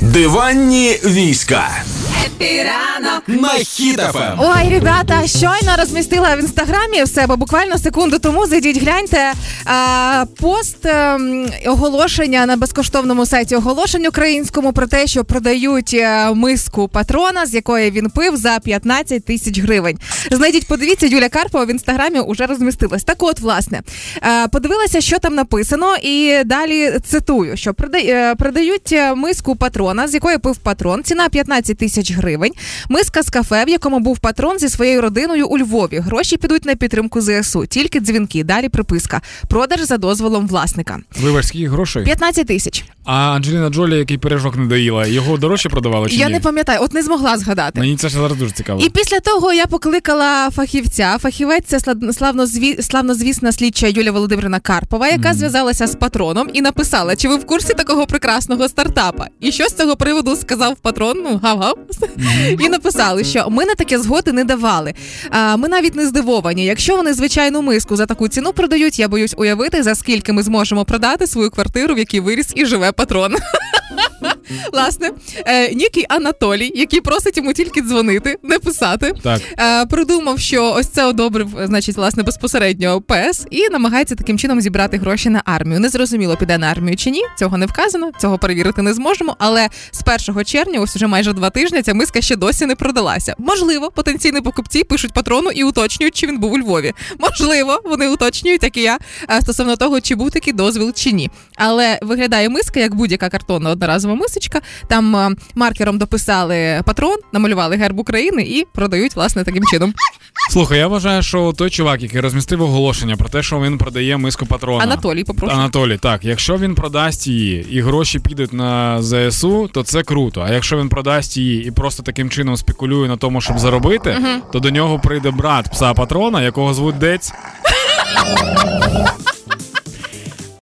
Диванні війська. На Хіт FM. Ой, ребята, щойно розмістила в інстаграмі в себе буквально секунду тому. Зайдіть, гляньте а, пост а, ем, оголошення на безкоштовному сайті оголошень українському про те, що продають е, миску Патрона, з якої він пив за 15 тисяч гривень. Знайдіть, подивіться, Юля Карпова в інстаграмі вже розмістилась. Так, от, власне, а, подивилася, що там написано, і далі цитую: що е, продають е, миску Патрона, з якої пив Патрон. Ціна 15 тисяч гривень. Миска з кафе, в якому був патрон зі своєю родиною у Львові. Гроші підуть на підтримку ЗСУ. Тільки дзвінки. Далі приписка. Продаж за дозволом власника. Вибач, скільки грошей? 15 тисяч. А Анджеліна Джолі, який пиріжок не доїла, його дорожче продавали? чи Я ні? не пам'ятаю, от не змогла згадати. Мені це зараз дуже цікаво. І після того я покликала фахівця. Фахівець це славнозві... славнозвісна слідча Юлія Володимирівна Карпова, яка mm. зв'язалася з патроном і написала: чи ви в курсі такого прекрасного стартапа? І що з цього приводу сказав патрон? Ну гав-гав. І написали, що ми на таке згоди не давали. А ми навіть не здивовані. Якщо вони звичайну миску за таку ціну продають, я боюсь уявити, за скільки ми зможемо продати свою квартиру, в якій виріс і живе патрон. Власне, е, Нікий Анатолій, який просить йому тільки дзвонити, не писати, так. Е, придумав, що ось це одобрив, значить, власне, безпосередньо ПС, і намагається таким чином зібрати гроші на армію. Незрозуміло, піде на армію чи ні. Цього не вказано, цього перевірити не зможемо. Але з 1 червня, ось вже майже два тижні, ця миска ще досі не продалася. Можливо, потенційні покупці пишуть патрону і уточнюють, чи він був у Львові. Можливо, вони уточнюють, як і я, е, стосовно того, чи був такий дозвіл чи ні. Але виглядає миска як будь-яка картонна одноразова мисочка. Там е, маркером дописали патрон, намалювали герб України і продають власне таким чином. Слухай, я вважаю, що той чувак, який розмістив оголошення про те, що він продає миску патрона. Анатолій, попрошу. Анатолій, так. Якщо він продасть її і гроші підуть на ЗСУ, то це круто. А якщо він продасть її і просто таким чином спекулює на тому, щоб заробити, то до нього прийде брат пса патрона, якого звуть Дець.